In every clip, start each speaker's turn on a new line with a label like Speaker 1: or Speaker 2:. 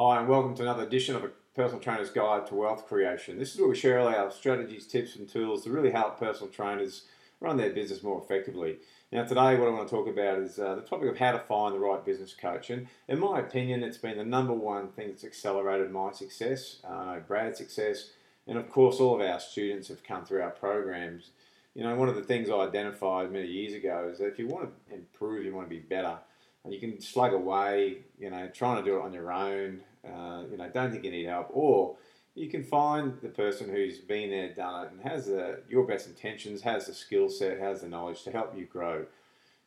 Speaker 1: Hi, and welcome to another edition of a Personal Trainer's Guide to Wealth Creation. This is where we share all our strategies, tips, and tools to really help personal trainers run their business more effectively. Now, today, what I want to talk about is uh, the topic of how to find the right business coach. And in my opinion, it's been the number one thing that's accelerated my success, uh, Brad's success, and of course, all of our students have come through our programs. You know, one of the things I identified many years ago is that if you want to improve, you want to be better, and you can slug away, you know, trying to do it on your own, uh, you know, don't think you need help, or you can find the person who's been there, done it, and has the, your best intentions, has the skill set, has the knowledge to help you grow.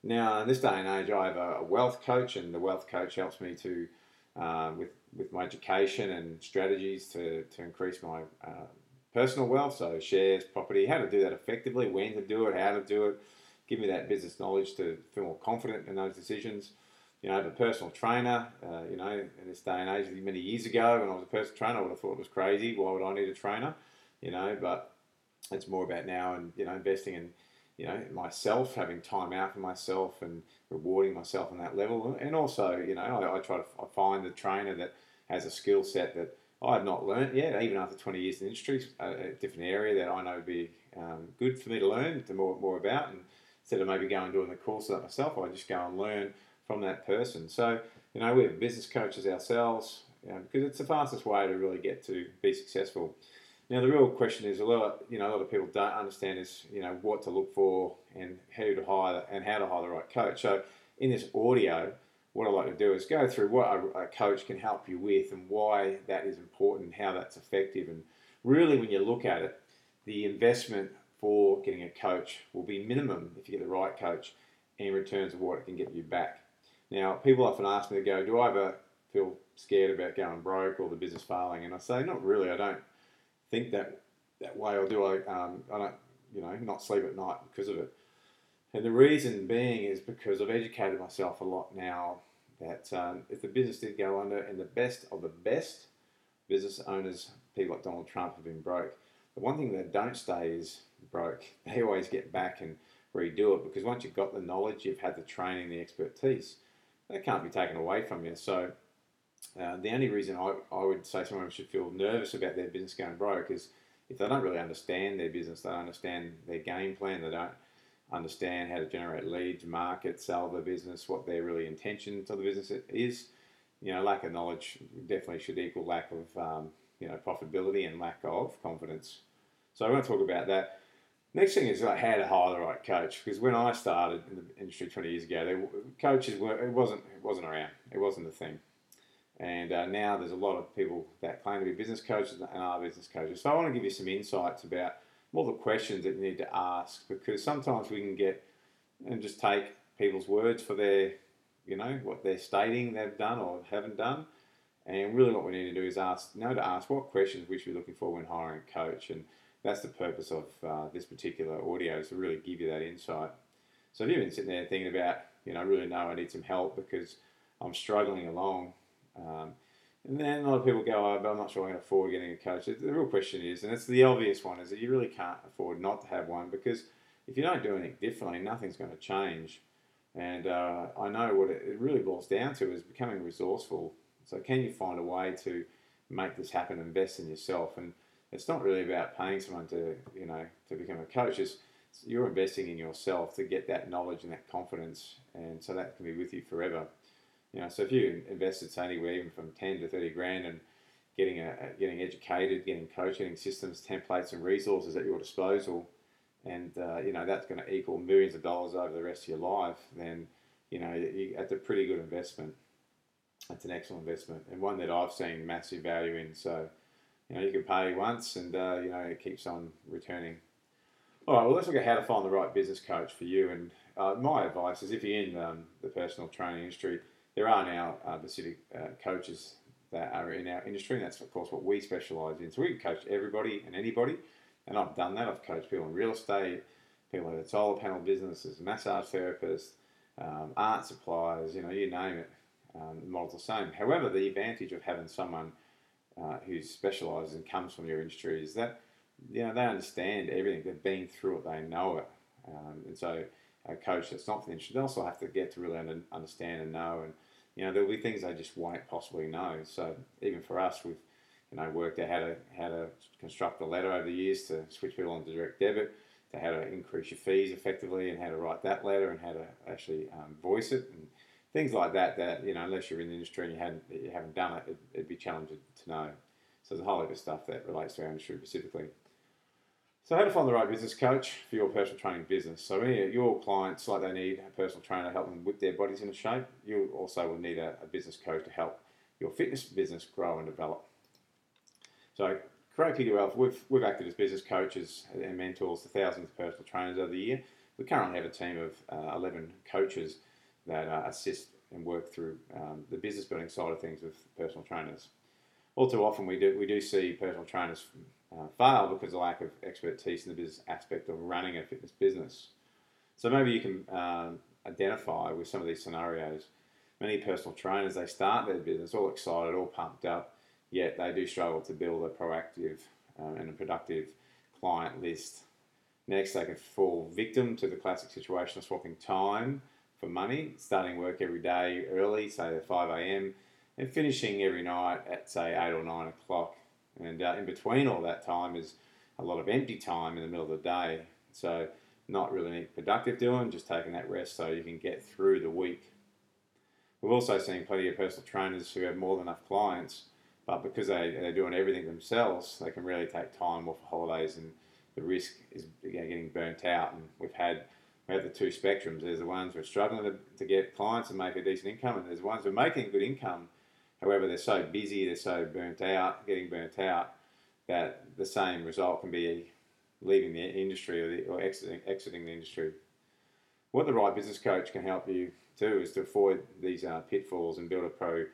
Speaker 1: Now, in this day and age, I have a wealth coach, and the wealth coach helps me to uh, with with my education and strategies to, to increase my uh, personal wealth, so shares, property, how to do that effectively, when to do it, how to do it, give me that business knowledge to feel more confident in those decisions you know, the personal trainer, uh, you know, in this day and age, many years ago when I was a personal trainer, I would have thought it was crazy. Why would I need a trainer? You know, but it's more about now and, you know, investing in, you know, myself, having time out for myself and rewarding myself on that level. And also, you know, I, I try to I find the trainer that has a skill set that I have not learnt yet, even after 20 years in the industry, a, a different area that I know would be um, good for me to learn to more, more about. And instead of maybe going and doing the course of that myself, I just go and learn from that person. So, you know, we're business coaches ourselves um, you know, because it's the fastest way to really get to be successful. Now, the real question is a lot, of, you know, a lot of people don't understand is, you know, what to look for and who to hire and how to hire the right coach. So, in this audio, what I like to do is go through what a, a coach can help you with and why that is important, how that's effective, and really, when you look at it, the investment for getting a coach will be minimum if you get the right coach in returns of what it can get you back. Now, people often ask me to go, do I ever feel scared about going broke or the business failing? And I say, not really. I don't think that that way, or do I? Um, I don't, you know, not sleep at night because of it. And the reason being is because I've educated myself a lot now that um, if the business did go under, and the best of the best business owners, people like Donald Trump, have been broke. The one thing that don't stay is broke. They always get back and redo it because once you've got the knowledge, you've had the training, the expertise that can't be taken away from you. So uh, the only reason I, I would say someone should feel nervous about their business going broke is if they don't really understand their business, they don't understand their game plan, they don't understand how to generate leads, market, sell the business, what their really intention to the business is. You know, lack of knowledge definitely should equal lack of um, you know profitability and lack of confidence. So I want to talk about that. Next thing is like how to hire the right coach because when I started in the industry 20 years ago, they, coaches were it wasn't it wasn't around, it wasn't a thing, and uh, now there's a lot of people that claim to be business coaches and are business coaches. So I want to give you some insights about more the questions that you need to ask because sometimes we can get and just take people's words for their you know what they're stating they've done or haven't done, and really what we need to do is ask know to ask what questions we should be looking for when hiring a coach. And that's the purpose of uh, this particular audio is to really give you that insight. So if you've been sitting there thinking about, you know, I really know I need some help because I'm struggling along, um, and then a lot of people go, oh, but I'm not sure I can afford getting a coach. The real question is, and it's the obvious one, is that you really can't afford not to have one because if you don't do anything differently, nothing's going to change. And uh, I know what it, really boils down to is becoming resourceful. So can you find a way to make this happen, invest in yourself? And it's not really about paying someone to you know to become a coach. It's you're investing in yourself to get that knowledge and that confidence, and so that can be with you forever. You know, so if you invested say anywhere even from ten to thirty grand and getting a, getting educated, getting coaching systems, templates, and resources at your disposal, and uh, you know that's going to equal millions of dollars over the rest of your life, then you know you, that's a pretty good investment. That's an excellent investment and one that I've seen massive value in. So you know, you can pay once and, uh, you know, it keeps on returning. All right, well, let's look at how to find the right business coach for you. And uh, my advice is if you're in um, the personal training industry, there are now uh, specific uh, coaches that are in our industry, and that's, of course, what we specialise in. So we can coach everybody and anybody, and I've done that. I've coached people in real estate, people in the solar panel businesses, massage therapists, um, art suppliers, you know, you name it. Um, the model's the same. However, the advantage of having someone uh, who specialises and comes from your industry is that you know they understand everything. They've been through it. They know it. Um, and so a coach that's not from the industry, they also have to get to really understand and know and you know, there'll be things they just won't possibly know. So even for us, we've you know worked out how to how to construct a letter over the years to switch people on to direct debit, to how to increase your fees effectively, and how to write that letter, and how to actually um, voice it, and things like that. That you know, unless you're in the industry and you hadn't you haven't done it, it it'd be challenging to know. So there's a whole lot of stuff that relates to our industry specifically. So how to find the right business coach for your personal training business. So your clients, like they need a personal trainer to help them whip their bodies into shape, you also will need a, a business coach to help your fitness business grow and develop. So Create Wealth, we've, we've acted as business coaches and mentors to thousands of personal trainers over the year. We currently have a team of uh, 11 coaches that uh, assist and work through um, the business building side of things with personal trainers. All too often, we do we do see personal trainers uh, fail because of lack of expertise in the business aspect of running a fitness business. So maybe you can um, identify with some of these scenarios. Many personal trainers they start their business all excited, all pumped up, yet they do struggle to build a proactive um, and a productive client list. Next, they can fall victim to the classic situation of swapping time for money, starting work every day early, say at 5 a.m and finishing every night at say eight or nine o'clock. And uh, in between all that time is a lot of empty time in the middle of the day. So not really productive doing, just taking that rest so you can get through the week. We've also seen plenty of personal trainers who have more than enough clients, but because they, they're doing everything themselves, they can really take time off holidays and the risk is getting burnt out. And we've had we have the two spectrums. There's the ones who are struggling to, to get clients and make a decent income, and there's the ones who are making good income However, they're so busy, they're so burnt out, getting burnt out, that the same result can be leaving the industry or, the, or exiting, exiting the industry. What the right business coach can help you do is to avoid these uh, pitfalls and build a pro,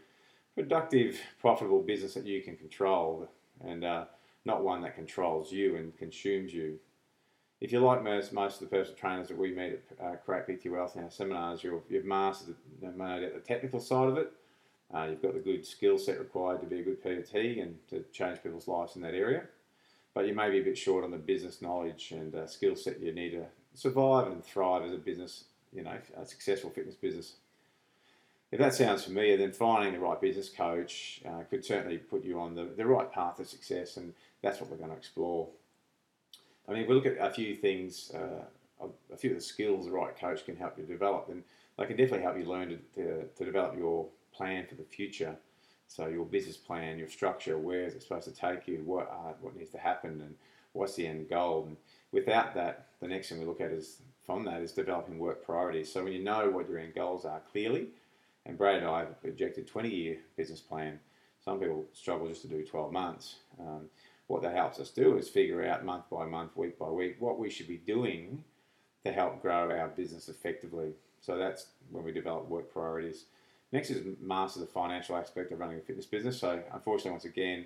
Speaker 1: productive, profitable business that you can control and uh, not one that controls you and consumes you. If you're like most, most of the personal trainers that we meet at uh, PT Wealth in our seminars, you have mastered the, the technical side of it uh, you've got the good skill set required to be a good PT and to change people's lives in that area. But you may be a bit short on the business knowledge and uh, skill set you need to survive and thrive as a business, you know, a successful fitness business. If that sounds familiar, then finding the right business coach uh, could certainly put you on the, the right path to success, and that's what we're going to explore. I mean, if we look at a few things, uh, a few of the skills the right coach can help you develop, then they can definitely help you learn to, to, to develop your plan for the future. So your business plan, your structure, where is it supposed to take you, what uh, what needs to happen, and what's the end goal. And without that, the next thing we look at is from that is developing work priorities. So when you know what your end goals are clearly, and Brad and I have projected 20 year business plan. Some people struggle just to do 12 months. Um, what that helps us do is figure out month by month, week by week, what we should be doing to help grow our business effectively. So that's when we develop work priorities. Next is master the financial aspect of running a fitness business. So, unfortunately, once again,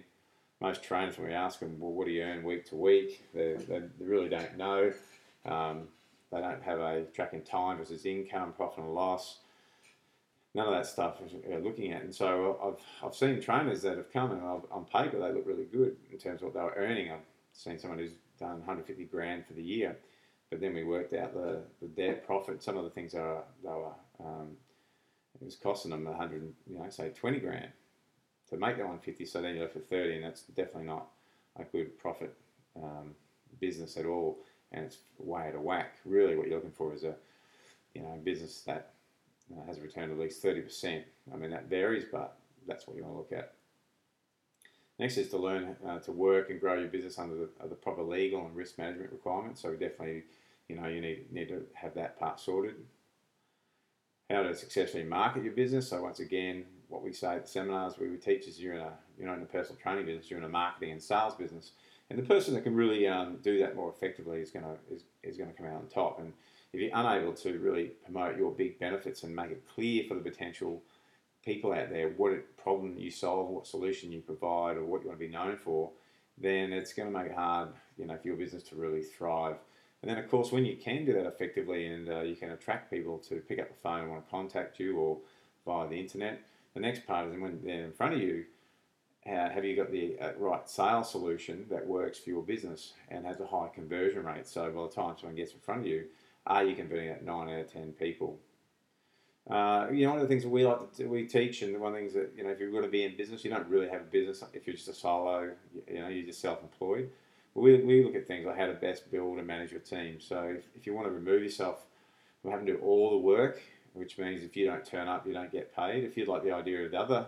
Speaker 1: most trainers, when we ask them, well, what do you earn week to week, they, they, really don't know. Um, they don't have a tracking time versus income, profit and loss. None of that stuff we're looking at. And so I've, I've seen trainers that have come and on paper they look really good in terms of what they were earning. I've seen someone who's done 150 grand for the year, but then we worked out the, the debt profit, some of the things are they were um, it was costing them 100, you know, say 20 grand to make that 150. So then you're left with 30, and that's definitely not a good profit um, business at all. And it's way out of whack. Really, what you're looking for is a, you know, business that uh, has a return of at least 30%. I mean, that varies, but that's what you want to look at. Next is to learn uh, to work and grow your business under the, uh, the, proper legal and risk management requirements. So definitely, you know, you need need to have that part sorted how to successfully market your business. So once again, what we say at the seminars, we teach is you're in a you're not in a personal training business, you're in a marketing and sales business, and the person that can really um, do that more effectively is going to is, is going to come out on top. And if you're unable to really promote your big benefits and make it clear for the potential people out there what problem you solve, what solution you provide, or what you want to be known for, then it's going to make it hard, you know, for your business to really thrive. And then, of course, when you can do that effectively and uh, you can attract people to pick up the phone and want to contact you or via the internet, the next part is when they're in front of you, uh, have you got the uh, right sales solution that works for your business and has a high conversion rate? So by the time someone gets in front of you, are you converting at 9 out of 10 people? Uh, you know, one of the things that we like to we teach, and one of the things that you know, if you're going to be in business, you don't really have a business if you're just a solo. You know, you're just self-employed. We, we look at things like how to best build and manage your team. So if, if you want to remove yourself from having to do all the work, which means if you don't turn up, you don't get paid. If you'd like the idea of the other,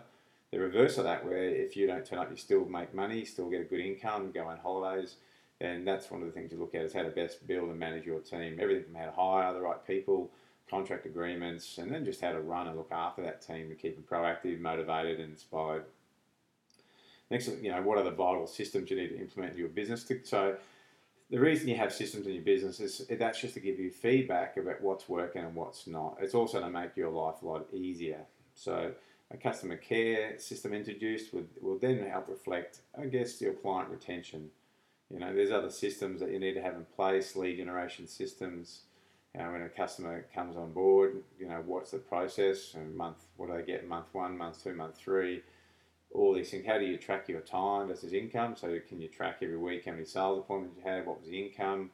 Speaker 1: the reverse of that, where if you don't turn up, you still make money, still get a good income, go on holidays, then that's one of the things you look at is how to best build and manage your team. Everything from how to hire the right people, contract agreements, and then just how to run and look after that team to keep them proactive, motivated, and inspired. Next, you know, what are the vital systems you need to implement in your business? To, so, the reason you have systems in your business is that's just to give you feedback about what's working and what's not. It's also to make your life a lot easier. So, a customer care system introduced would, will then help reflect, I guess, your client retention. You know, there's other systems that you need to have in place, lead generation systems. You know, when a customer comes on board, you know, what's the process and month, what do they get month one, month two, month three, all these things. How do you track your time versus income? So can you track every week how many sales appointments you had, what was the income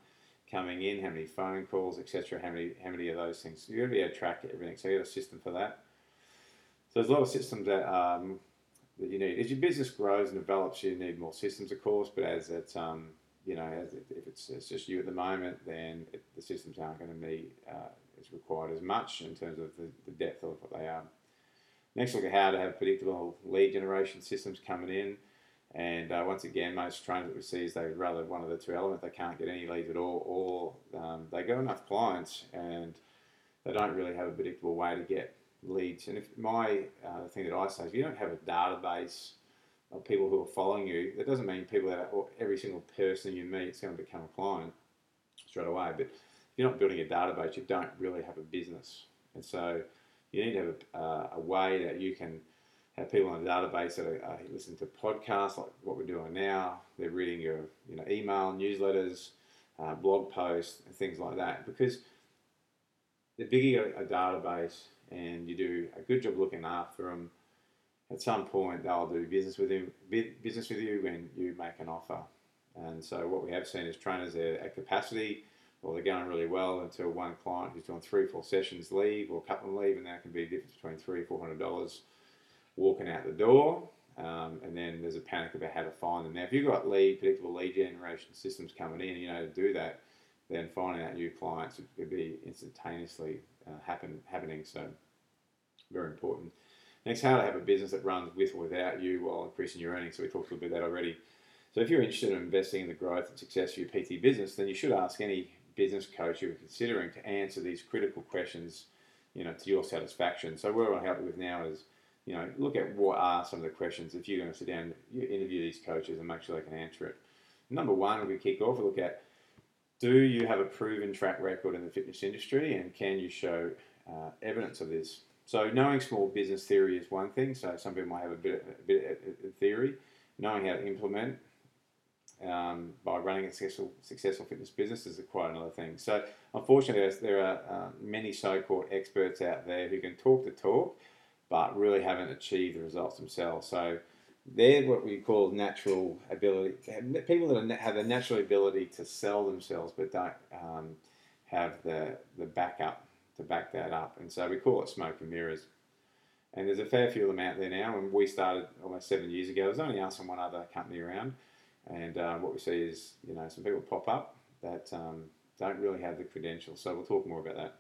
Speaker 1: coming in, how many phone calls, etc. How many how many of those things? So you got to be able to track everything. So you got a system for that. So there's a lot of systems that um, that you need. As your business grows and develops, you need more systems, of course. But as it um, you know, as it, if it's, it's, just you at the moment, then it, the systems aren't going to be uh, as required as much in terms of the, the depth of what they are. Next, look at how to have predictable lead generation systems coming in. And uh, once again, most trainers that we see is they rather one of the two elements. They can't get any leads at all, or um, they got enough clients and they don't really have a predictable way to get leads. And if my uh, thing that I say if you don't have a database of people who are following you, that doesn't mean people that are, every single person you meet is going to become a client straight away. But if you're not building a database, you don't really have a business. And so you need to have a, uh, a way that you can have people on a database that are, uh, listen to podcasts like what we're doing now. They're reading your you know email newsletters, uh, blog posts, and things like that. Because the bigger a database and you do a good job looking after them, at some point they'll do business with you, business with you when you make an offer. And so what we have seen is trainers are at capacity or they're going really well until one client who's doing three, four sessions leave or a couple leave, and that can be a difference between three, four hundred dollars walking out the door. Um, and then there's a panic about how to find them. Now, if you've got lead, predictable lead generation systems coming in, you know to do that, then finding out new clients would be instantaneously uh, happen happening. So, very important. Next, how to have a business that runs with or without you while increasing your earnings. So we talked a little bit about that already. So if you're interested in investing in the growth and success of your PT business, then you should ask any business coach you're considering to answer these critical questions, you know, to your satisfaction. So what I want to help you with now is, you know, look at what are some of the questions if you're going to sit down, you interview these coaches and make sure they can answer it. Number one, we kick off, we look at do you have a proven track record in the fitness industry and can you show uh, evidence of this? So knowing small business theory is one thing. So some people might have a bit, a bit of theory. Knowing how to implement um, by running a successful, successful fitness business is quite another thing. So, unfortunately, there are uh, many so called experts out there who can talk the talk but really haven't achieved the results themselves. So, they're what we call natural ability people that have a natural ability to sell themselves but don't um, have the, the backup to back that up. And so, we call it smoke and mirrors. And there's a fair few of them out there now. And we started almost seven years ago. There's only us and one other company around. And uh, what we see is, you know, some people pop up that um, don't really have the credentials. So we'll talk more about that.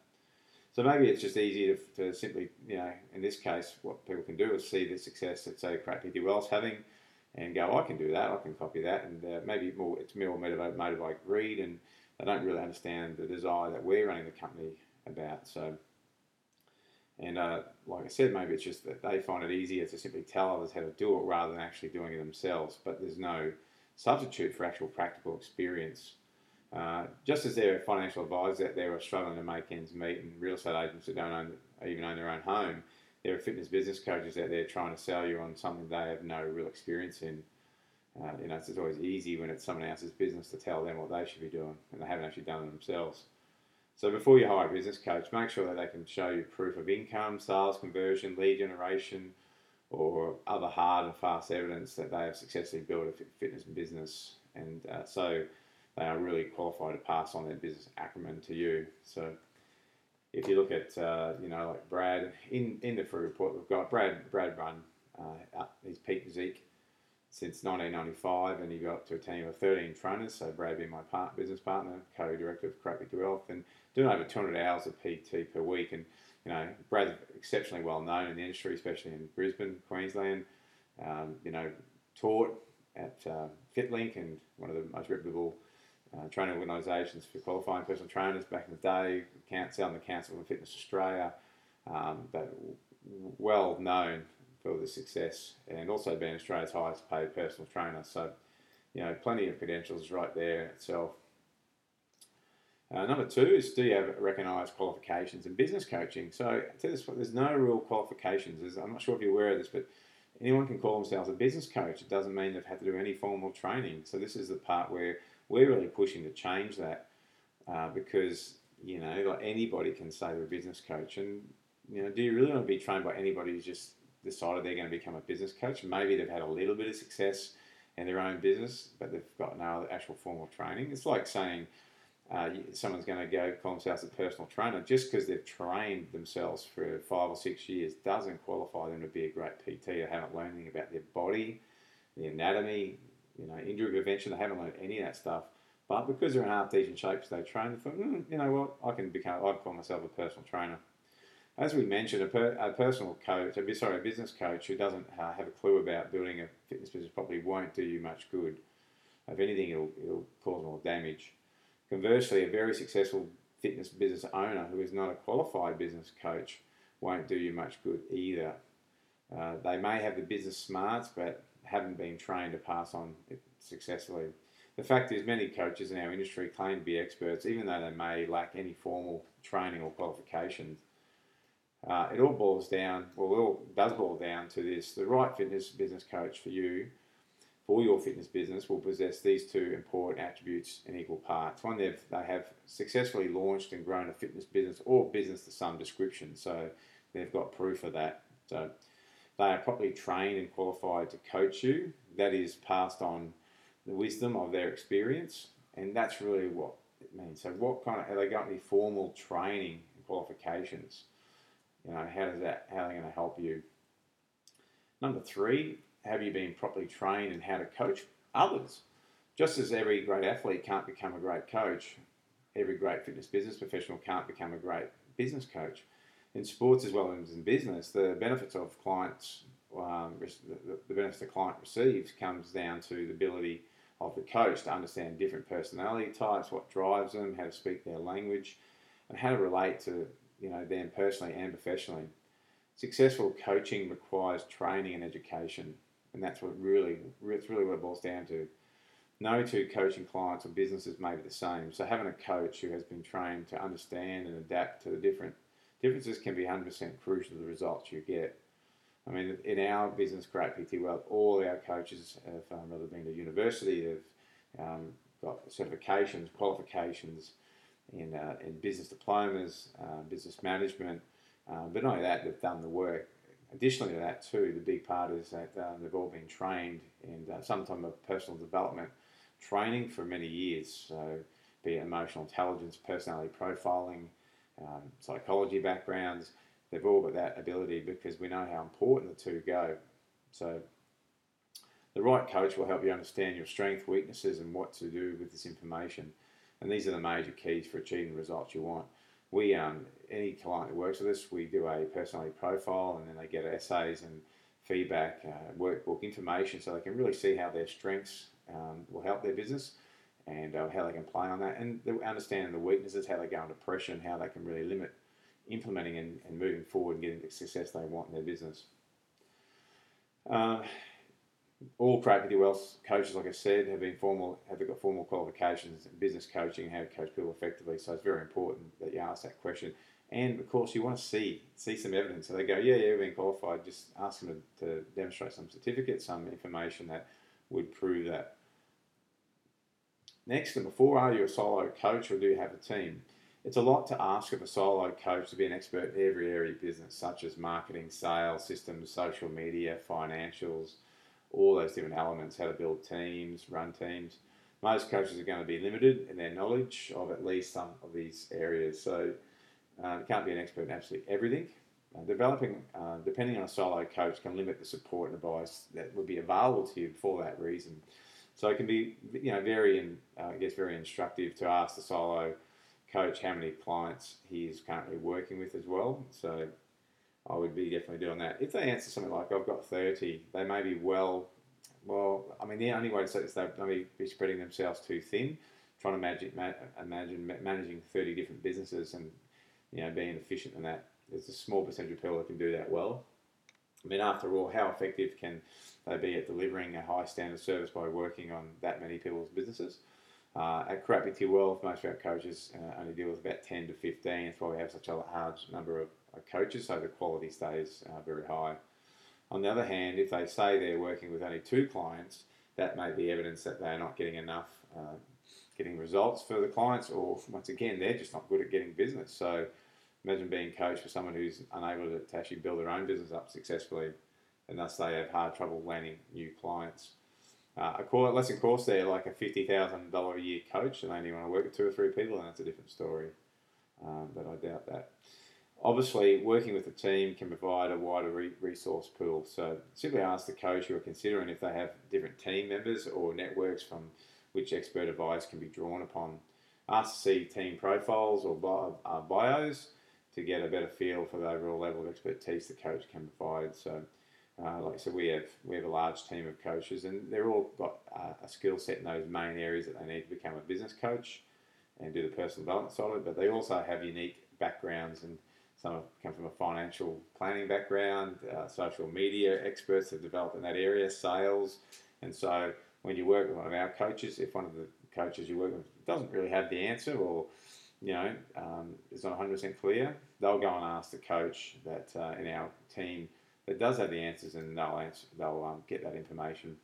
Speaker 1: So maybe it's just easier to, to, simply, you know, in this case, what people can do is see the success that say Create PT Wealth's having, and go, I can do that, I can copy that, and uh, maybe more it's more motivated, motivated by greed, and they don't really understand the desire that we're running the company about. So, and uh, like I said, maybe it's just that they find it easier to simply tell others how to do it rather than actually doing it themselves. But there's no substitute for actual practical experience. Uh, just as there are financial advisors out there who are struggling to make ends meet and real estate agents who don't own, even own their own home, there are fitness business coaches out there trying to sell you on something they have no real experience in. Uh, you know, it's, it's always easy when it's someone else's business to tell them what they should be doing, and they haven't actually done it themselves. So before you hire a business coach, make sure that they can show you proof of income, sales conversion, lead generation, or other hard and fast evidence that they have successfully built a fitness business. And uh, so they are really qualified to pass on their business acumen to you. So if you look at uh, you know like Brad in in the free report we've got Brad Brad run uh, his peak physique since 1995 and he got up to a team of 13 trainers. So Brad being my part, business partner co-director of Create with Wealth and doing over 200 hours of PT per week. And you know Brad's exceptionally well known in the industry especially in Brisbane Queensland. Um, you know taught at uh, FitLink and one of the most reputable uh, training organisations for qualifying personal trainers back in the day, Council and the Council of Fitness Australia, um, but well known for the success and also being Australia's highest paid personal trainer. So, you know, plenty of credentials right there itself. Uh, number two is do you have recognised qualifications in business coaching? So, this, there's no real qualifications. There's, I'm not sure if you're aware of this, but anyone can call themselves a business coach. It doesn't mean they've had to do any formal training. So, this is the part where we're really pushing to change that uh, because you know like anybody can say they're a business coach and you know do you really want to be trained by anybody who's just decided they're going to become a business coach maybe they've had a little bit of success in their own business but they've got no actual formal training it's like saying uh, someone's going to go call themselves a personal trainer just because they've trained themselves for five or six years doesn't qualify them to be a great PT. They haven't learned anything about their body, the anatomy, you know, injury prevention. They haven't learned any of that stuff. But because they're in half decent shape, they train. They thought, mm, you know what, I can become. I'd call myself a personal trainer. As we mentioned, a, per, a personal coach, a, sorry, a business coach who doesn't uh, have a clue about building a fitness business probably won't do you much good. If anything, it'll, it'll cause more damage. Conversely, a very successful fitness business owner who is not a qualified business coach won't do you much good either. Uh, they may have the business smarts, but haven't been trained to pass on it successfully. The fact is, many coaches in our industry claim to be experts, even though they may lack any formal training or qualifications. Uh, it all boils down, well, it all does boil down to this the right fitness business coach for you, for your fitness business, will possess these two important attributes in equal parts. One, they've, they have successfully launched and grown a fitness business or business to some description, so they've got proof of that. So they are properly trained and qualified to coach you. That is passed on the wisdom of their experience, and that's really what it means. So, what kind of have they got any formal training and qualifications? You know, how does that how are they going to help you? Number three, have you been properly trained in how to coach others? Just as every great athlete can't become a great coach, every great fitness business professional can't become a great business coach in sports as well as in business, the benefits of clients, um, the, benefits the client receives comes down to the ability of the coach to understand different personality types, what drives them, how to speak their language, and how to relate to you know them personally and professionally. Successful coaching requires training and education, and that's what really it's really what it boils down to. No two coaching clients or businesses may be the same, so having a coach who has been trained to understand and adapt to the different differences can be 100% crucial to the results you get. I mean, in our business, Create PT Wealth, all our coaches have um, rather been to university, they've um, got certifications, qualifications in, uh, in business diplomas, uh, business management, um, but not only that, they've done the work. Additionally to that, too, the big part is that um, they've all been trained in uh, some type of personal development training for many years. So, be it emotional intelligence, personality profiling, um, psychology backgrounds. They've all got that ability because we know how important the two go. So the right coach will help you understand your strengths, weaknesses, and what to do with this information. And these are the major keys for achieving the results you want. We, um, any client that works with us, we do a personality profile, and then they get essays and feedback, uh, workbook information, so they can really see how their strengths um, will help their business and uh, how they can play on that, and the, understanding the weaknesses, how they go under pressure, and how they can really limit implementing and, and moving forward and getting the success they want in their business. Uh, all Create with Wealth coaches, like I said, have been formal, have got formal qualifications in business coaching and how to coach people effectively. So it's very important that you ask that question. And of course, you want to see see some evidence. So they go, yeah, yeah, we've been qualified. Just ask them to, to demonstrate some certificates, some information that would prove that. Next, number four, are you a solo coach or do you have a team? It's a lot to ask of a solo coach to be an expert in every area of business, such as marketing, sales, systems, social media, financials, all those different elements, how to build teams, run teams. Most coaches are going to be limited in their knowledge of at least some of these areas. So Uh, can't be an expert in absolutely everything. Uh, developing, uh, depending on a solo coach, can limit the support and advice that would be available to you for that reason. So it can be, you know, very, in, uh, I guess, very instructive to ask the solo coach how many clients he is currently working with as well. So I would be definitely doing that. If they answer something like, I've got 30, they may be well, well, I mean, the only way to say this, they may be spreading themselves too thin, trying to ma- imagine managing 30 different businesses and, you know, being efficient in that. There's a small percentage of people that can do that well. I mean, after all, how effective can they be at delivering a high standard service by working on that many people's businesses? Uh, at Create PT Wealth, most of our coaches uh, only deal with about 10 to 15. That's why we have such a large number of coaches, so the quality stays uh, very high. On the other hand, if they say they're working with only two clients, that may be evidence that they're not getting enough, uh, getting results for the clients, or once again, they're just not good at getting business. So imagine being coached for someone who's unable to, to actually build their own business up successfully, and thus they have hard trouble landing new clients. Uh, a core, lesson course there, like a fifty thousand dollar a year coach, and they only want to work with two or three people, and that's a different story. Um, but I doubt that. Obviously, working with a team can provide a wider re- resource pool. So simply ask the coach who are considering if they have different team members or networks from which expert advice can be drawn upon. Ask to see team profiles or uh, bios to get a better feel for the overall level of expertise the coach can provide. So, uh, like I said, we have we have a large team of coaches, and they're all got uh, a skill set in those main areas that they need to become a business coach and do the personal development side of it. But they also have unique backgrounds and some have come from a financial planning background, uh, social media experts have developed in that area, sales. And so when you work with one of our coaches, if one of the coaches you work with doesn't really have the answer or you know um, not 100% clear, they'll go and ask the coach that uh, in our team that does have the answers and they'll answer, they'll um, get that information.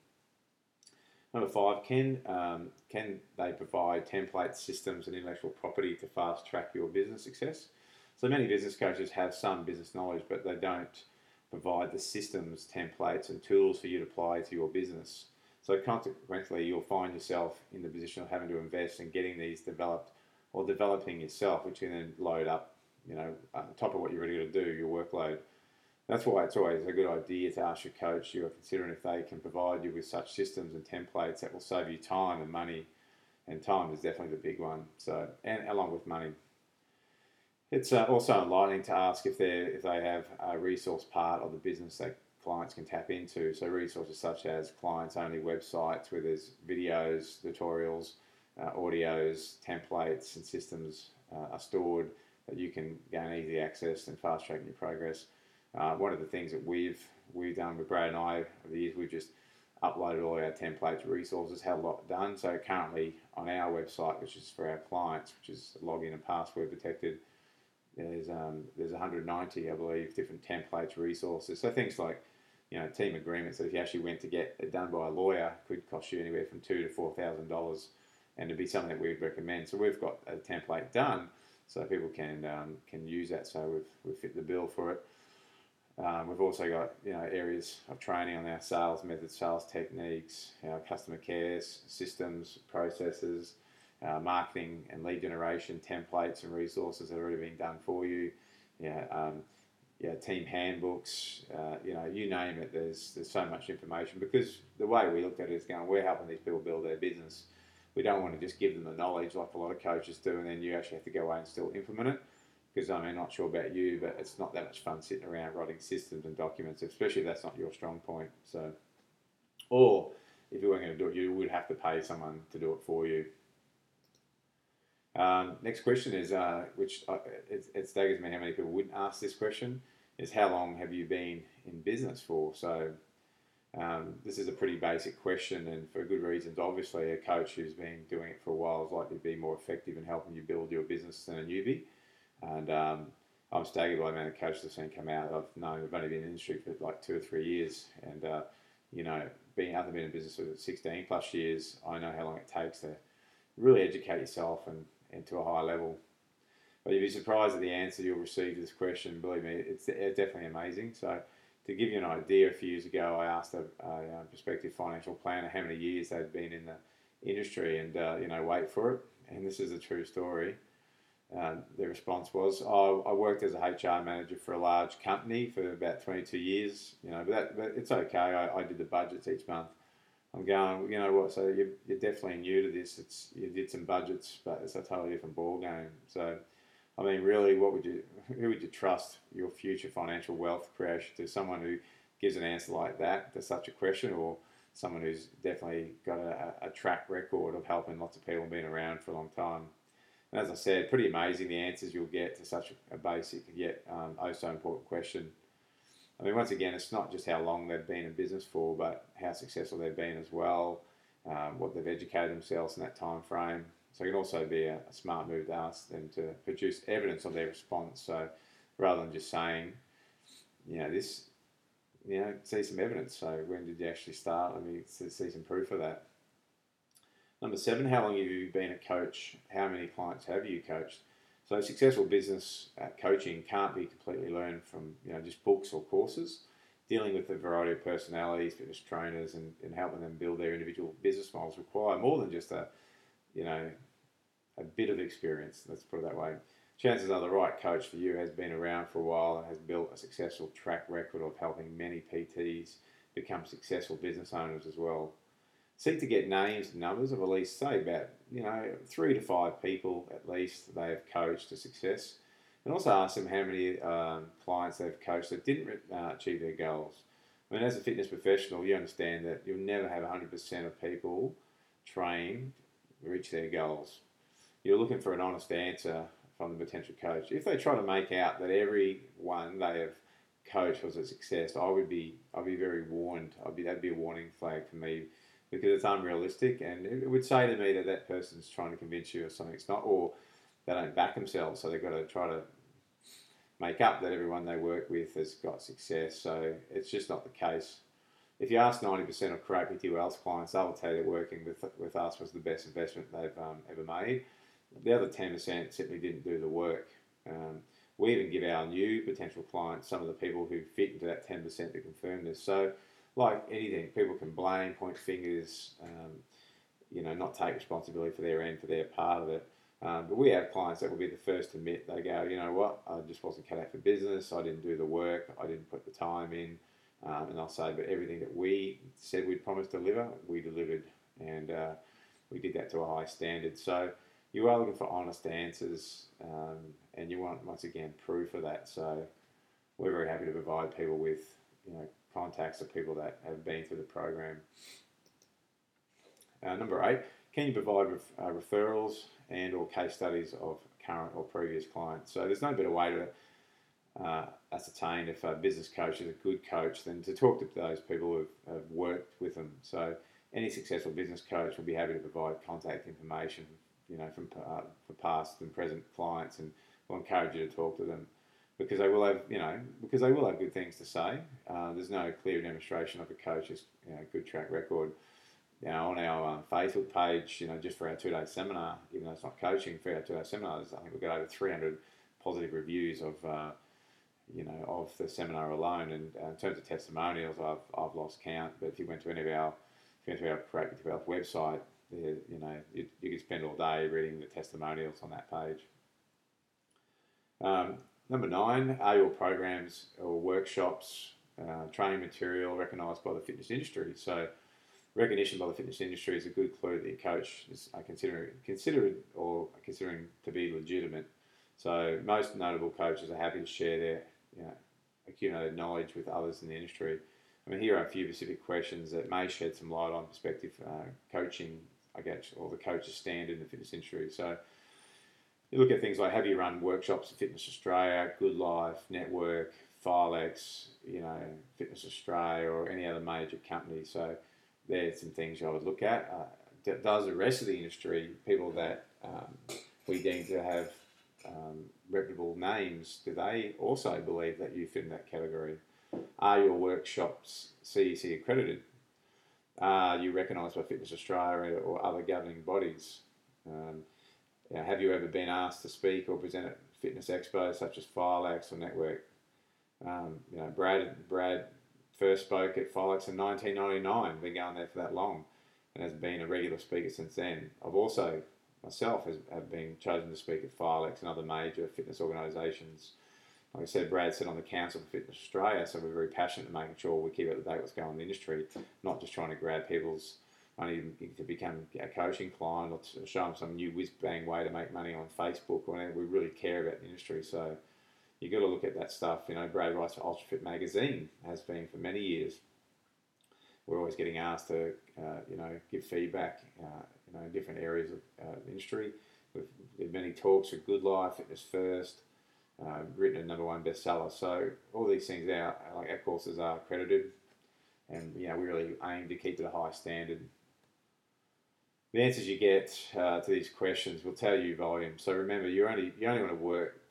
Speaker 1: Number five, can um, can they provide templates, systems, and intellectual property to fast track your business success? So many business coaches have some business knowledge, but they don't provide the systems, templates, and tools for you to apply to your business. So consequently, you'll find yourself in the position of having to invest in getting these developed or developing yourself, which you then load up, you know, on top of what you're ready to do, your workload. That's why it's always a good idea to ask your coach you are considering if they can provide you with such systems and templates that will save you time and money. And time is definitely the big one. So, and along with money. It's uh, also enlightening to ask if they if they have a resource part of the business that clients can tap into. So resources such as clients only websites where there's videos, tutorials, uh, audios, templates, and systems uh, are stored that you can gain easy access and fast track your progress. Uh, one of the things that we've we've done with Brad and I over the years, we've just uploaded all our templates, resources, had a lot done. So currently on our website, which is for our clients, which is login and password protected, there's um, there's 190, I believe, different templates, resources. So things like you know team agreements that if you actually went to get it done by a lawyer could cost you anywhere from two to four thousand dollars, and to be something that we'd recommend. So we've got a template done, so people can um, can use that. So we've we've fit the bill for it. Um, we've also got you know areas of training on our sales methods, sales techniques, our customer care systems, processes uh, marketing and lead generation templates and resources that are already being done for you. Yeah, um, yeah, team handbooks. Uh, you know, you name it. There's there's so much information because the way we looked at it is going, we're helping these people build their business. We don't want to just give them the knowledge like a lot of coaches do, and then you actually have to go away and still implement it. Because I mean, I'm not sure about you, but it's not that much fun sitting around writing systems and documents, especially if that's not your strong point. So, or if you weren't going to do it, you would have to pay someone to do it for you. Um, next question is, uh, which uh, it, it staggers me how many people wouldn't ask this question, is how long have you been in business for? So um, this is a pretty basic question, and for good reasons. Obviously, a coach who's been doing it for a while is likely to be more effective in helping you build your business than a newbie. And um, I'm staggered by the amount of coaches I've seen come out. I've known I've only been in the industry for like two or three years, and uh, you know, being other been in business for 16 plus years, I know how long it takes to really educate yourself and and to a high level. But you'd be surprised at the answer you'll receive to this question. Believe me, it's, it's definitely amazing. So, to give you an idea, a few years ago, I asked a, a prospective financial planner how many years they'd been in the industry, and uh, you know, wait for it. And this is a true story. uh, their response was, oh, I worked as a HR manager for a large company for about 22 years, you know, but, that, but it's okay. I, I did the budgets each month. I'm going, you know what? So you're, you're definitely new to this. It's you did some budgets, but it's a totally different ball game. So, I mean, really, what would you? Who would you trust your future financial wealth creation to? Someone who gives an answer like that to such a question, or someone who's definitely got a, a track record of helping lots of people and been around for a long time. And as I said, pretty amazing the answers you'll get to such a basic yet um, oh so important question. I mean, once again, it's not just how long they've been in business for, but how successful they've been as well, um, what they've educated themselves in that time frame. So it can also be a, a, smart move to ask them to produce evidence of their response. So rather than just saying, you know, this you know, see some evidence. So when did you actually start? Let me see some proof of that. Number seven, how long have you been a coach? How many clients have you coached? So successful business uh, coaching can't be completely learned from you know just books or courses. Dealing with a variety of personalities, fitness trainers, and, and helping them build their individual business models require more than just a you know a bit of experience. Let's put it that way chances are the right coach for you has been around for a while and has built a successful track record of helping many PTs become successful business owners as well. Seek to get names and numbers of at least, say, about you know three to five people at least they have coached to success, and also ask them how many um, clients they've coached that didn't uh, achieve their goals. I mean, as a fitness professional, you understand that you'll never have 100% of people trained reach their goals. You're looking for an honest answer from the potential coach. If they try to make out that everyone they have coached was a success, I would be I'd be very warned. I'd be that'd be a warning flag for me because it's unrealistic, and it would say to me that that person's trying to convince you of something it's not, or they don't back themselves, so they've got to try to make up that everyone they work with has got success. So it's just not the case. If you ask 90% of Create Wealth clients, they will tell you working with, with us was the best investment they've um, ever made. The other 10% simply didn't do the work. Um, we even give our new potential clients some of the people who fit into that 10% to confirm this. So, like anything, people can blame, point fingers, um, you know, not take responsibility for their end, for their part of it. Um, but we have clients that will be the first to admit they go, you know what, I just wasn't cut out for business. I didn't do the work. I didn't put the time in. Um, and I'll say, but everything that we said we'd promised to deliver, we delivered, and uh, we did that to a high standard. So you are looking for honest answers, um, and you want once again proof of that. So we're very happy to provide people with you know contacts of people that have been through the program. Uh, number eight, can you provide ref, uh, referrals and or case studies of current or previous clients? So there's no better way to uh, ascertain if a business coach is a good coach than to talk to those people who have, have worked with them. So any successful business coach will be happy to provide contact information you know, from uh, for past and present clients, and we'll encourage you to talk to them because they will have, you know, because they will have good things to say. Uh, there's no clear demonstration of a coach's you know, good track record. You know, on our um, Facebook page, you know, just for our two-day seminar, even though it's not coaching, for our two-day seminars, I think we've got over 300 positive reviews of, uh, you know, of the seminar alone. And uh, in terms of testimonials, I've, I've lost count. But if you went to any of our, if you went to our Create With Wealth you know, you, you could spend all day reading the testimonials on that page. Um, number nine, are your programs or workshops, uh, training material recognised by the fitness industry? So, recognition by the fitness industry is a good clue that your coach is considering considered or considering to be legitimate. So, most notable coaches are happy to share their you know, accumulated knowledge with others in the industry. I mean, here are a few specific questions that may shed some light on prospective uh, coaching I guess, or the coaches standard in the fitness industry. So you look at things like have you run workshops at Fitness Australia, Good Life, Network, Filex, you know, Fitness Australia, or any other major company. So there's some things I would look at. Uh, does the rest of the industry, people that um, we deem to have um, reputable names, do they also believe that you fit in that category? Are your workshops CEC accredited? Are you recognised by Fitness Australia or other governing bodies? Um, you know, have you ever been asked to speak or present at fitness expos such as Filex or Network? Um, you know, Brad Brad first spoke at Filex in 1999. Been going there for that long, and has been a regular speaker since then. I've also myself has, have been chosen to speak at Filex and other major fitness organisations. Like I said, Brad said on the Council for Fitness Australia, so we're very passionate in making sure we keep up to date what's going on in the industry, not just trying to grab people's money to become a coaching client or to show them some new whiz bang way to make money on Facebook or. We really care about the industry, so you got to look at that stuff. You know, Brad writes for UltraFit magazine, has been for many years. We're always getting asked to, uh, you know, give feedback, uh, you know, in different areas of uh, industry. We've, we've many talks with Good Life, Fitness First, uh, written a number one bestseller. So all these things, our like our courses are accredited, and you know we really aim to keep it a high standard. The answers you get uh, to these questions will tell you volume. So remember, you only you only want to work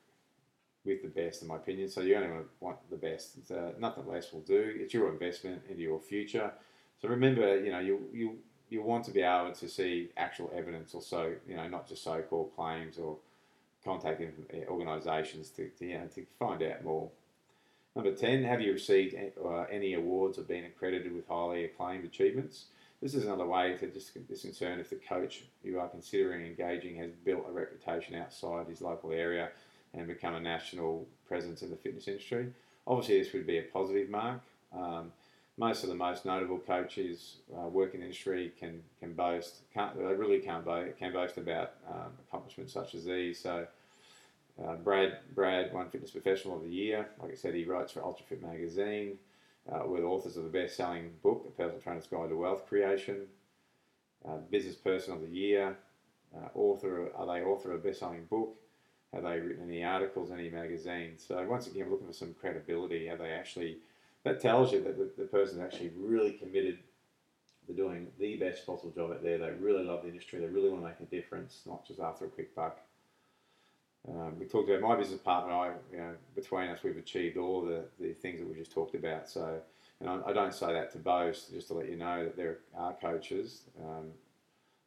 Speaker 1: with the best, in my opinion. So you only want, want the best. Uh, nothing less will do. It's your investment into your future. So remember, you know, you you you want to be able to see actual evidence, or so you know, not just so-called claims or contacting organisations to, to, you know, to find out more. Number 10, have you received uh, any awards or been accredited with highly acclaimed achievements? This is another way to just discern if the coach you are considering engaging has built a reputation outside his local area and become a national presence in the fitness industry. Obviously, this would be a positive mark. Um, most of the most notable coaches uh, working in the industry can can boast can't they really can't boast can boast about um, accomplishments such as these. So uh, Brad Brad won Fitness Professional of the Year. Like I said, he writes for UltraFit magazine. Uh, we're the authors of the best-selling book, The Personal Trainer's Guide to Wealth Creation. Uh, Business Person of the Year. Uh, author are they author of a best-selling book? Have they written any articles, any magazines? So once again, looking for some credibility. Have they actually that tells you that the, the person's actually really committed to doing the best possible job out there. They really love the industry. They really want to make a difference, not just after a quick buck. Um, we talked about my business partner I, you know, between us, we've achieved all the, the things that we just talked about. So, and I, I don't say that to boast, just to let you know that there are coaches. Um,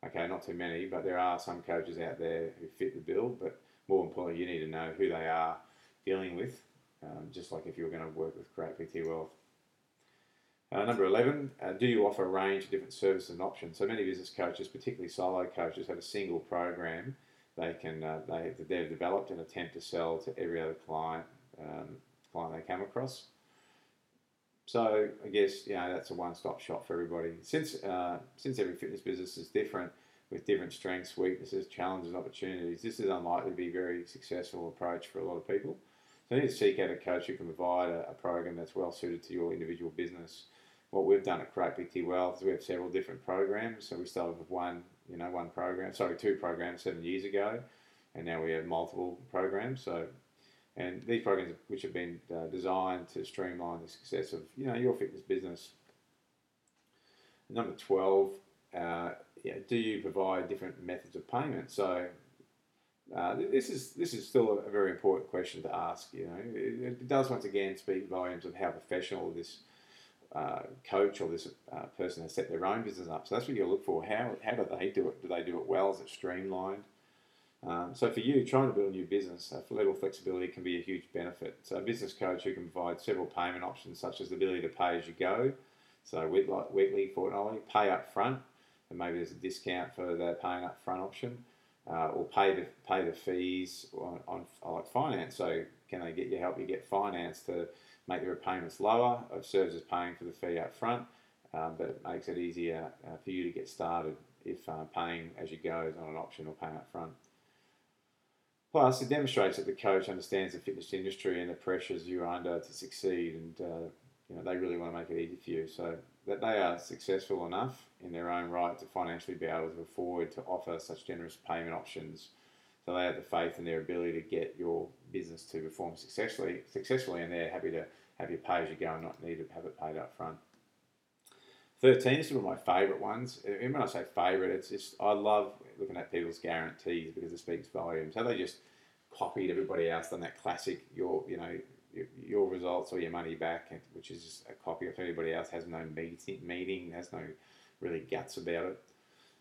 Speaker 1: okay, not too many, but there are some coaches out there who fit the bill. But more importantly, you need to know who they are dealing with um, just like if you were going to work with Create PT Wealth. Uh, number 11, uh, do you offer a range of different services and options? So many business coaches, particularly solo coaches, have a single program they can uh, they, they've developed and attempt to sell to every other client um, client they come across. So I guess you know that's a one-stop shop for everybody. Since uh, since every fitness business is different with different strengths, weaknesses, challenges, opportunities, this is unlikely to be a very successful approach for a lot of people. So you need to seek out a coach who can provide a, a program that's well suited to your individual business. What we've done at Create PT Wealth is we have several different programs. So we started with one, you know, one program, sorry, two programs seven years ago, and now we have multiple programs. So, and these programs which have been uh, designed to streamline the success of you know your fitness business. Number twelve, uh, yeah, do you provide different methods of payment? So uh, this is this is still a very important question to ask. You know, it, it does once again speak volumes of how professional this uh, coach or this uh, person has set their own business up. So that's what you look for. How how do they do it? Do they do it well? Is it streamlined? Um, so for you, trying to build a new business, a little flexibility can be a huge benefit. So a business coach who can provide several payment options, such as the ability to pay as you go, so weekly, fortnightly, pay up front, and maybe there's a discount for the paying up front option uh, or pay the pay the fees on, on, like finance. So can they get you help you get finance to make the repayments lower? It serves as paying for the fee up front, um, but it makes it easier uh, for you to get started if uh, paying as you go is not an option or paying up front. Plus, it demonstrates that the coach understands the fitness industry and the pressures you're under to succeed, and uh, you know they really want to make it easy for you. So that they are successful enough in their own right to financially be able to afford to offer such generous payment options. So they have the faith in their ability to get your business to perform successfully, successfully, and they're happy to have you pay as you go and not need to have it paid up front. 13 is one of my favourite ones. And when I say favourite, it's just I love looking at people's guarantees because it speaks volumes. How they just copied everybody else on that classic, your you know your results or your money back, which is just a copy of anybody else, has no meeting, meeting, has no really guts about it.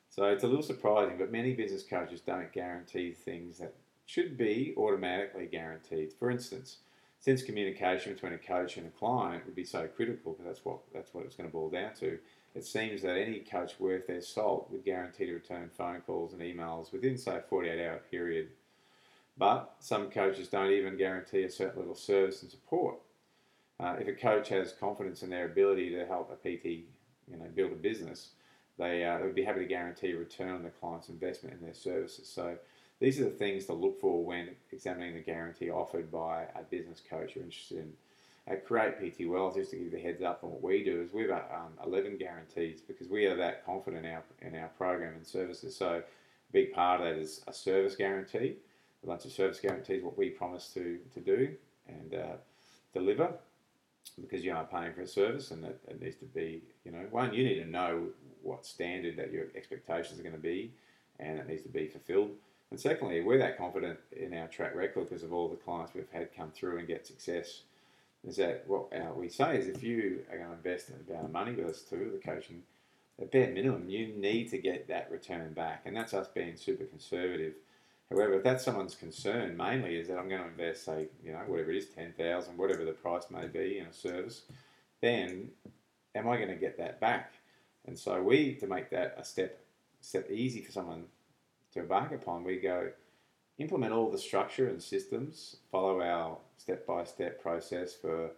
Speaker 1: So it's a little surprising, but many business coaches don't guarantee things that should be automatically guaranteed. For instance, since communication between a coach and a client would be so critical, because that's what that's what it's going to boil down to, it seems that any coach worth their salt would guarantee to return phone calls and emails within, say, a 48 hour period. But some coaches don't even guarantee a certain level of service and support. Uh, if a coach has confidence in their ability to help a PT, you know, build a business, they, uh, they would be happy to guarantee a return on the client's investment in their services. So these are the things to look for when examining the guarantee offered by a business coach you're interested in. At Create PT Wealth, just to give you the heads up on what we do, is we've got um, 11 guarantees because we are that confident in our, in our program and services. So a big part of that is a service guarantee. A bunch of service guarantees, what we promise to, to do and uh, deliver because you are paying for a service and it, it needs to be, you know, one, you need to know what standard that your expectations are going to be and it needs to be fulfilled. And secondly, we're that confident in our track record because of all the clients we've had come through and get success. Is that what uh, we say is if you are going to invest in a amount of money with us too, the coaching, at bare minimum, you need to get that return back. And that's us being super conservative. However, if that's someone's concern, mainly is that I'm going to invest, say, you know, whatever it is, ten thousand, whatever the price may be in a service, then am I going to get that back? And so we, to make that a step step easy for someone to embark upon, we go implement all the structure and systems, follow our step by step process for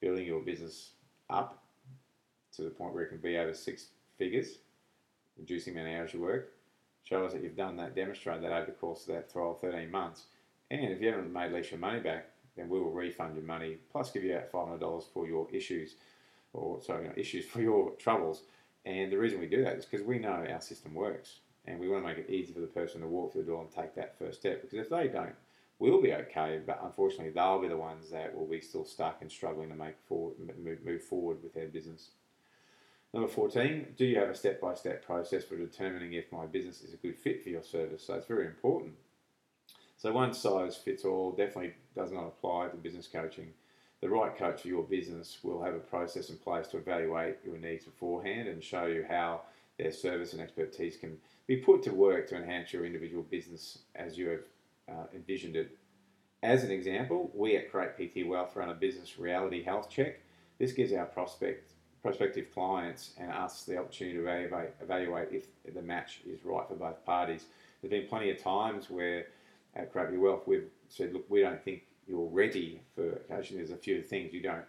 Speaker 1: building your business up to the point where it can be over six figures, reducing the amount of hours you work. Show us that you've done that, demonstrate that over the course of that 12, 13 months. And if you haven't made least your money back, then we will refund your money plus give you out $500 for your issues or sorry, issues for your troubles. And the reason we do that is because we know our system works and we want to make it easy for the person to walk through the door and take that first step. Because if they don't, we'll be okay, but unfortunately, they'll be the ones that will be still stuck and struggling to make forward, move forward with their business. Number 14, do you have a step by step process for determining if my business is a good fit for your service? So it's very important. So, one size fits all definitely does not apply to business coaching. The right coach for your business will have a process in place to evaluate your needs beforehand and show you how their service and expertise can be put to work to enhance your individual business as you have uh, envisioned it. As an example, we at Create PT Wealth run a business reality health check. This gives our prospect, prospective clients and us the opportunity to evaluate, evaluate if the match is right for both parties. There's been plenty of times where at PT Wealth we've said, look, we don't think you're ready for coaching. There's a few things you don't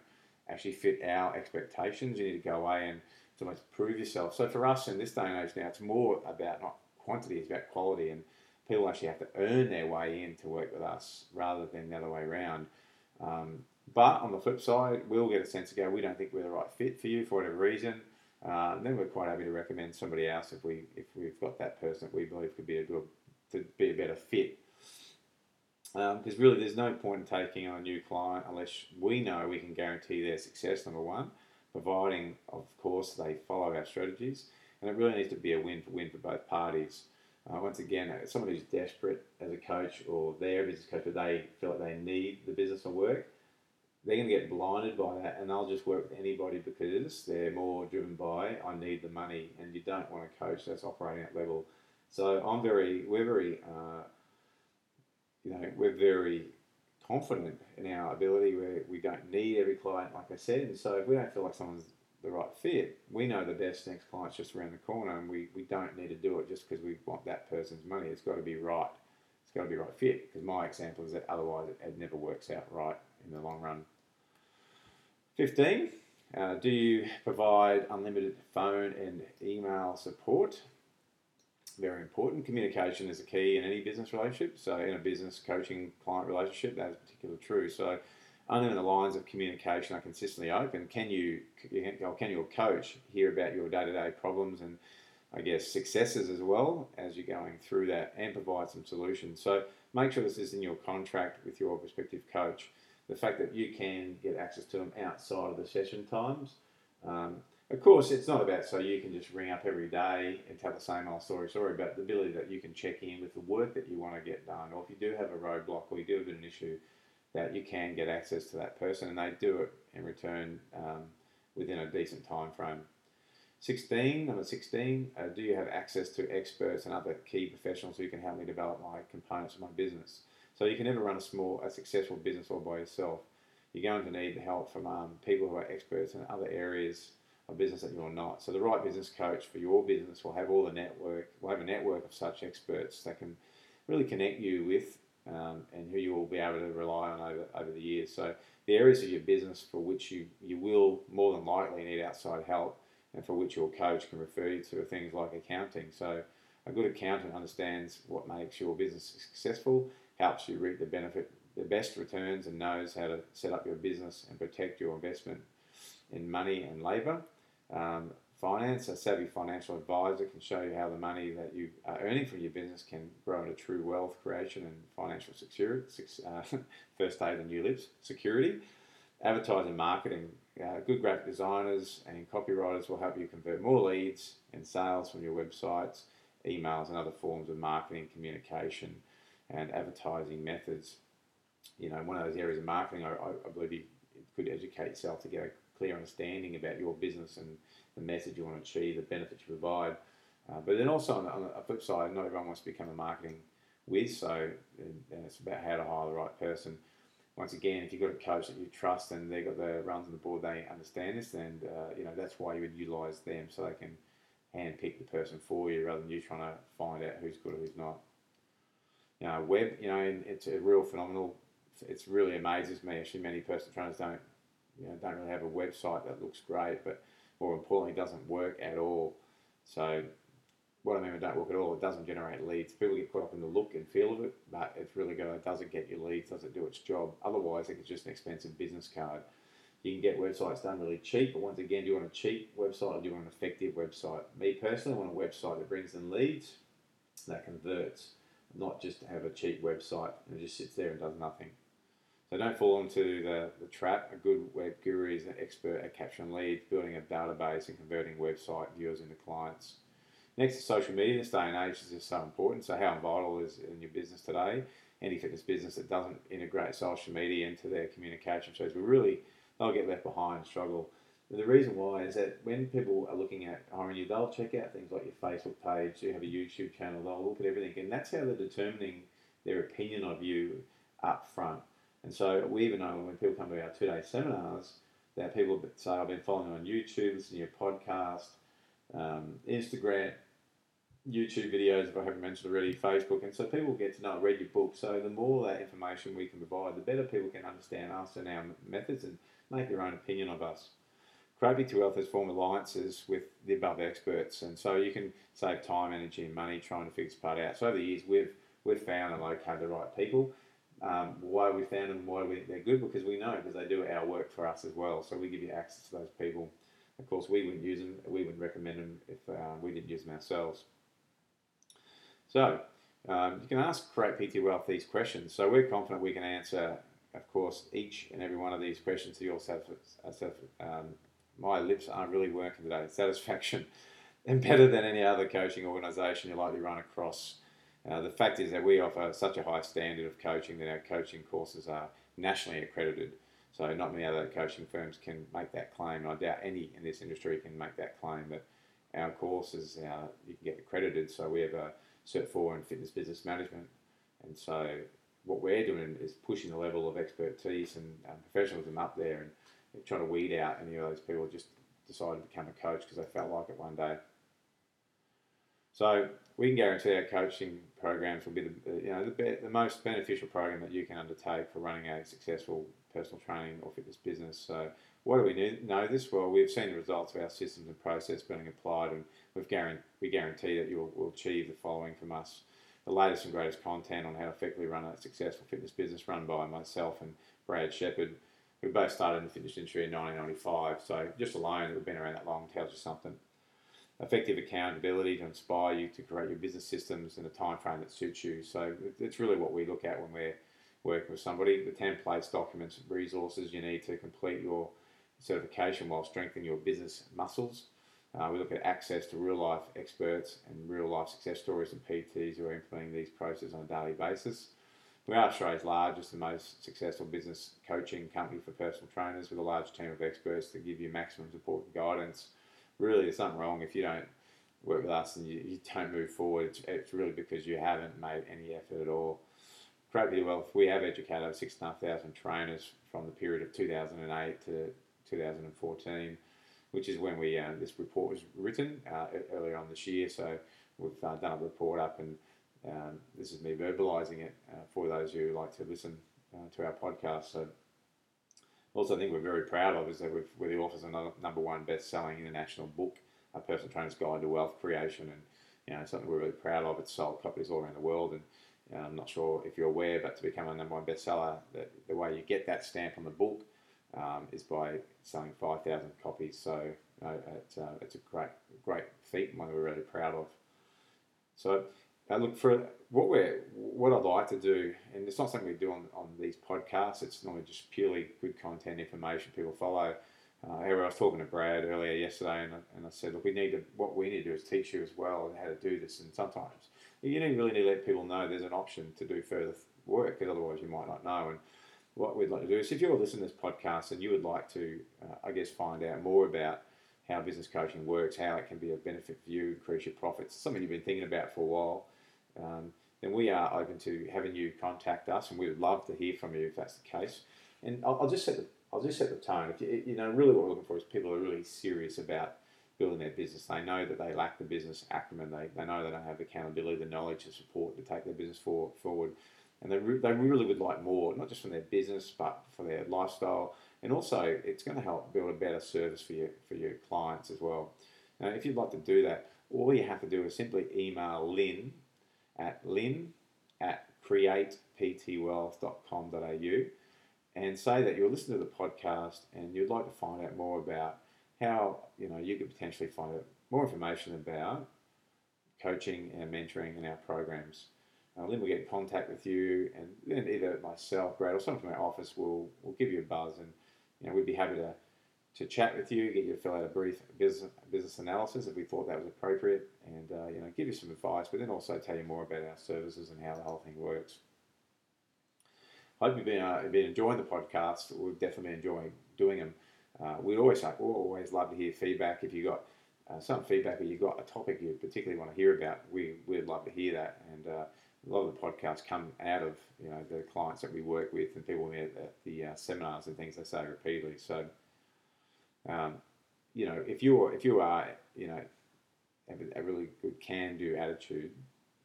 Speaker 1: actually fit our expectations. You need to go away and to almost prove yourself. So for us in this day and age now, it's more about not quantity, it's about quality, and people actually have to earn their way in to work with us rather than the other way around. Um, but on the flip side, we'll get a sense of go, we don't think we're the right fit for you for whatever reason. Uh, then we're quite happy to recommend somebody else if we if we've got that person that we believe could be a good to be a better fit. Because um, really, there's no point in taking on a new client unless we know we can guarantee their success. Number one, providing, of course, they follow our strategies. And it really needs to be a win for win for both parties. Uh, once again, someone who's desperate as a coach or their business coach, but they feel like they need the business to work, they're going to get blinded by that and they'll just work with anybody because they're more driven by, I need the money. And you don't want a coach that's operating at level. So I'm very, we're very, uh, you know, we're very confident in our ability where we don't need every client, like I said. And so if we don't feel like someone's the right fit, we know the best next client's just around the corner and we, we don't need to do it just because we want that person's money. It's got to be right. It's got to be right fit because my example is that otherwise it, it never works out right in the long run. 15. Uh, do you provide unlimited phone and email support? very important. Communication is a key in any business relationship. So, in a business coaching client relationship, that is particularly true. So, only the lines of communication are consistently open can you can your coach hear about your day to day problems and I guess successes as well as you're going through that and provide some solutions. So, make sure this is in your contract with your prospective coach. The fact that you can get access to them outside of the session times. Um, of course, it's not about so you can just ring up every day and tell the same old story, story, but the ability that you can check in with the work that you want to get done, or if you do have a roadblock or you do have an issue, that you can get access to that person and they do it in return um, within a decent time frame. 16, number 16, uh, do you have access to experts and other key professionals who can help me develop my components of my business? So you can never run a small, a successful business all by yourself. You're going to need the help from um, people who are experts in other areas of business that you're not. So the right business coach for your business will have all the network, will have a network of such experts that can really connect you with um, and who you will be able to rely on over, over the years. So the areas of your business for which you, you will more than likely need outside help and for which your coach can refer you to are things like accounting. So a good accountant understands what makes your business successful, helps you reap the benefit, the best returns, and knows how to set up your business and protect your investment in money and labour. Um, finance, a savvy financial advisor can show you how the money that you are earning from your business can grow into true wealth creation and financial security. Uh, first day the new lips, security. Advertising marketing, uh, good graphic designers and copywriters will help you convert more leads and sales from your websites, emails, and other forms of marketing, communication, and advertising methods. You know, one of those areas of marketing, I, I believe you could educate yourself to get a clear understanding about your business and the message you want to achieve, the benefits you provide. Uh, but then also on the, on the, flip side, not everyone wants to become a marketing whiz, so and, and it's about how to hire the right person. Once again, if you've got a coach that you trust and they've got the runs on the board, they understand this, then uh, you know that's why you would utilise them so they can handpick the person for you rather than you trying to find out who's good or who's not. You know, web, you know, it's a real phenomenal. It's really amazes me. Actually, many personal trainers don't you know, don't really have a website that looks great, but more importantly, doesn't work at all. So, what I mean by don't work at all, it doesn't generate leads. People get caught up in the look and feel of it, but it's really good. It doesn't get you leads, doesn't do its job. Otherwise, it's just an expensive business card. You can get websites done really cheap, but once again, do you want a cheap website or do you want an effective website? Me personally, I want a website that brings in leads, that converts, not just to have a cheap website and just sits there and does nothing. So don't fall into the, the trap. A good web guru is an expert at capturing leads, building a database, and converting website viewers into clients. Next is social media. This day and age is just so important. So how vital is in your business today? Any fitness business that doesn't integrate social media into their communication shows will really they'll get left behind struggle. And the reason why is that when people are looking at hiring you, they'll check out things like your Facebook page, you have a YouTube channel, they'll look at everything, and that's how they're determining their opinion of you up front. And so we even know when people come to our two day seminars that people say, I've been following on YouTube, listening to your podcast, um, Instagram, YouTube videos, if I haven't mentioned already, Facebook. And so people get to know, read your book. So the more that information we can provide, the better people can understand us and our methods and make their own opinion of us. Create PT Wealth has formed alliances with the above experts. And so you can save time, energy, and money trying to figure this part out. So over the years, we've, we've found and located the right people um, why we found them, why we, they're good, because we know because they do our work for us as well. So we give you access to those people. Of course, we wouldn't use them, we wouldn't recommend them if uh, we didn't use them ourselves. So um, you can ask Create PT Wealth these questions. So we're confident we can answer, of course, each and every one of these questions to your satisfaction. Um, my lips aren't really working today. Satisfaction, and better than any other coaching organisation you'll likely run across. Uh, the fact is that we offer such a high standard of coaching that our coaching courses are nationally accredited. So not many other coaching firms can make that claim. I doubt any in this industry can make that claim. But our courses, uh, you can get accredited. So we have a Cert 4 in fitness business management. And so what we're doing is pushing the level of expertise and um, professionalism up there and trying to weed out any of those people who just decided to become a coach because they felt like it one day. So we can guarantee our coaching programs will be the you know the, the most beneficial program that you can undertake for running a successful personal training or fitness business. So why do we know this? Well, we've seen the results of our systems and process being applied, and we've guarantee, we guarantee that you will achieve the following from us: the latest and greatest content on how to effectively run a successful fitness business, run by myself and Brad Shepard. We both started in the fitness industry in 1995, so just alone that we've been around that long tells you something effective accountability to inspire you to create your business systems in a time frame that suits you. So it's really what we look at when we're working with somebody. The templates, documents, resources you need to complete your certification while strengthening your business muscles. Uh, we look at access to real life experts and real life success stories and PTs who are implementing these processes on a daily basis. We are Australia's largest and most successful business coaching company for personal trainers with a large team of experts to give you maximum support and guidance really there's something wrong if you don't work with us and you, you don't move forward. It's, it's, really because you haven't made any effort at all. Create PT Wealth, we have educated over 6,500 trainers from the period of 2008 to 2014. which is when we uh, this report was written uh, earlier on this year. So we've uh, done a report up, and um, this is me verbalising it uh, for those who like to listen uh, to our podcast. So also, I think we're very proud of is that we've, we're the authors of the number one best-selling international book, A Personal Trainer's Guide to Wealth Creation, and you know something we're really proud of. It's sold copies all around the world, and I'm not sure if you're aware, but to become a number one bestseller, the, the way you get that stamp on the book um, is by selling 5,000 copies. So you know, it's, uh, it's a great, great feat and one we're really proud of. So uh, look for what we're what I'd like to do, and it's not something we do on, on these podcasts. It's normally just purely good content information people follow. Uh, I was talking to Brad earlier yesterday, and, and I said, look, we need to what we need to do is teach you as well how to do this. And sometimes you really need to let people know there's an option to do further work, because otherwise you might not know. And what we'd like to do is, if you're listening to this podcast and you would like to, uh, I guess, find out more about how business coaching works, how it can be a benefit for you, increase your profits, something you've been thinking about for a while, um, then we are open to having you contact us, and we would love to hear from you if that's the case. And I'll, I'll just set the I'll just set the tone. If you, you know, really, what we're looking for is people who are really serious about building their business. They know that they lack the business acumen. They, they know they don't have the accountability, the knowledge, the support to take their business for, forward. And they, re- they really would like more, not just from their business, but for their lifestyle. And also, it's going to help build a better service for your, for your clients as well. Now, if you'd like to do that, all you have to do is simply email Lynn at lynn at createptwealth.com.au and say that you're listening to the podcast and you'd like to find out more about how you know you could potentially find out more information about coaching and mentoring in our programs. Uh, Lynn will get in contact with you, and then either myself, Brad, or someone from our office will will give you a buzz, and you know we'd be happy to to chat with you, get you to fill out a brief business business analysis if we thought that was appropriate, and uh, you know give you some advice, but then also tell you more about our services and how the whole thing works. Hope you've been, uh, been enjoying the podcast. We've definitely been enjoying doing them. Uh, we'd always like, we'll always love to hear feedback. If you got uh, some feedback or you got a topic you particularly want to hear about, we we'd love to hear that. And uh, a lot of the podcasts come out of you know the clients that we work with and people at, at the uh, seminars and things they say repeatedly. So, um, you know, if you are, if you are you know have a really good can-do attitude,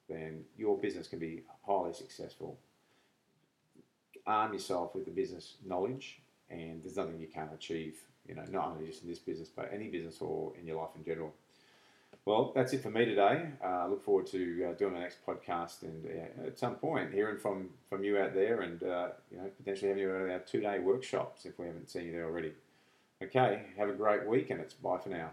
Speaker 1: then your business can be highly successful. Arm yourself with the business knowledge and there's nothing you can't achieve, you know, not only just in this business, but any business or in your life in general. Well, that's it for me today. I uh, look forward to uh, doing the next podcast and uh, at some point hearing from, from you out there and uh, you know potentially having you at our two day workshops if we haven't seen you there already. Okay, have a great week and it's bye for now.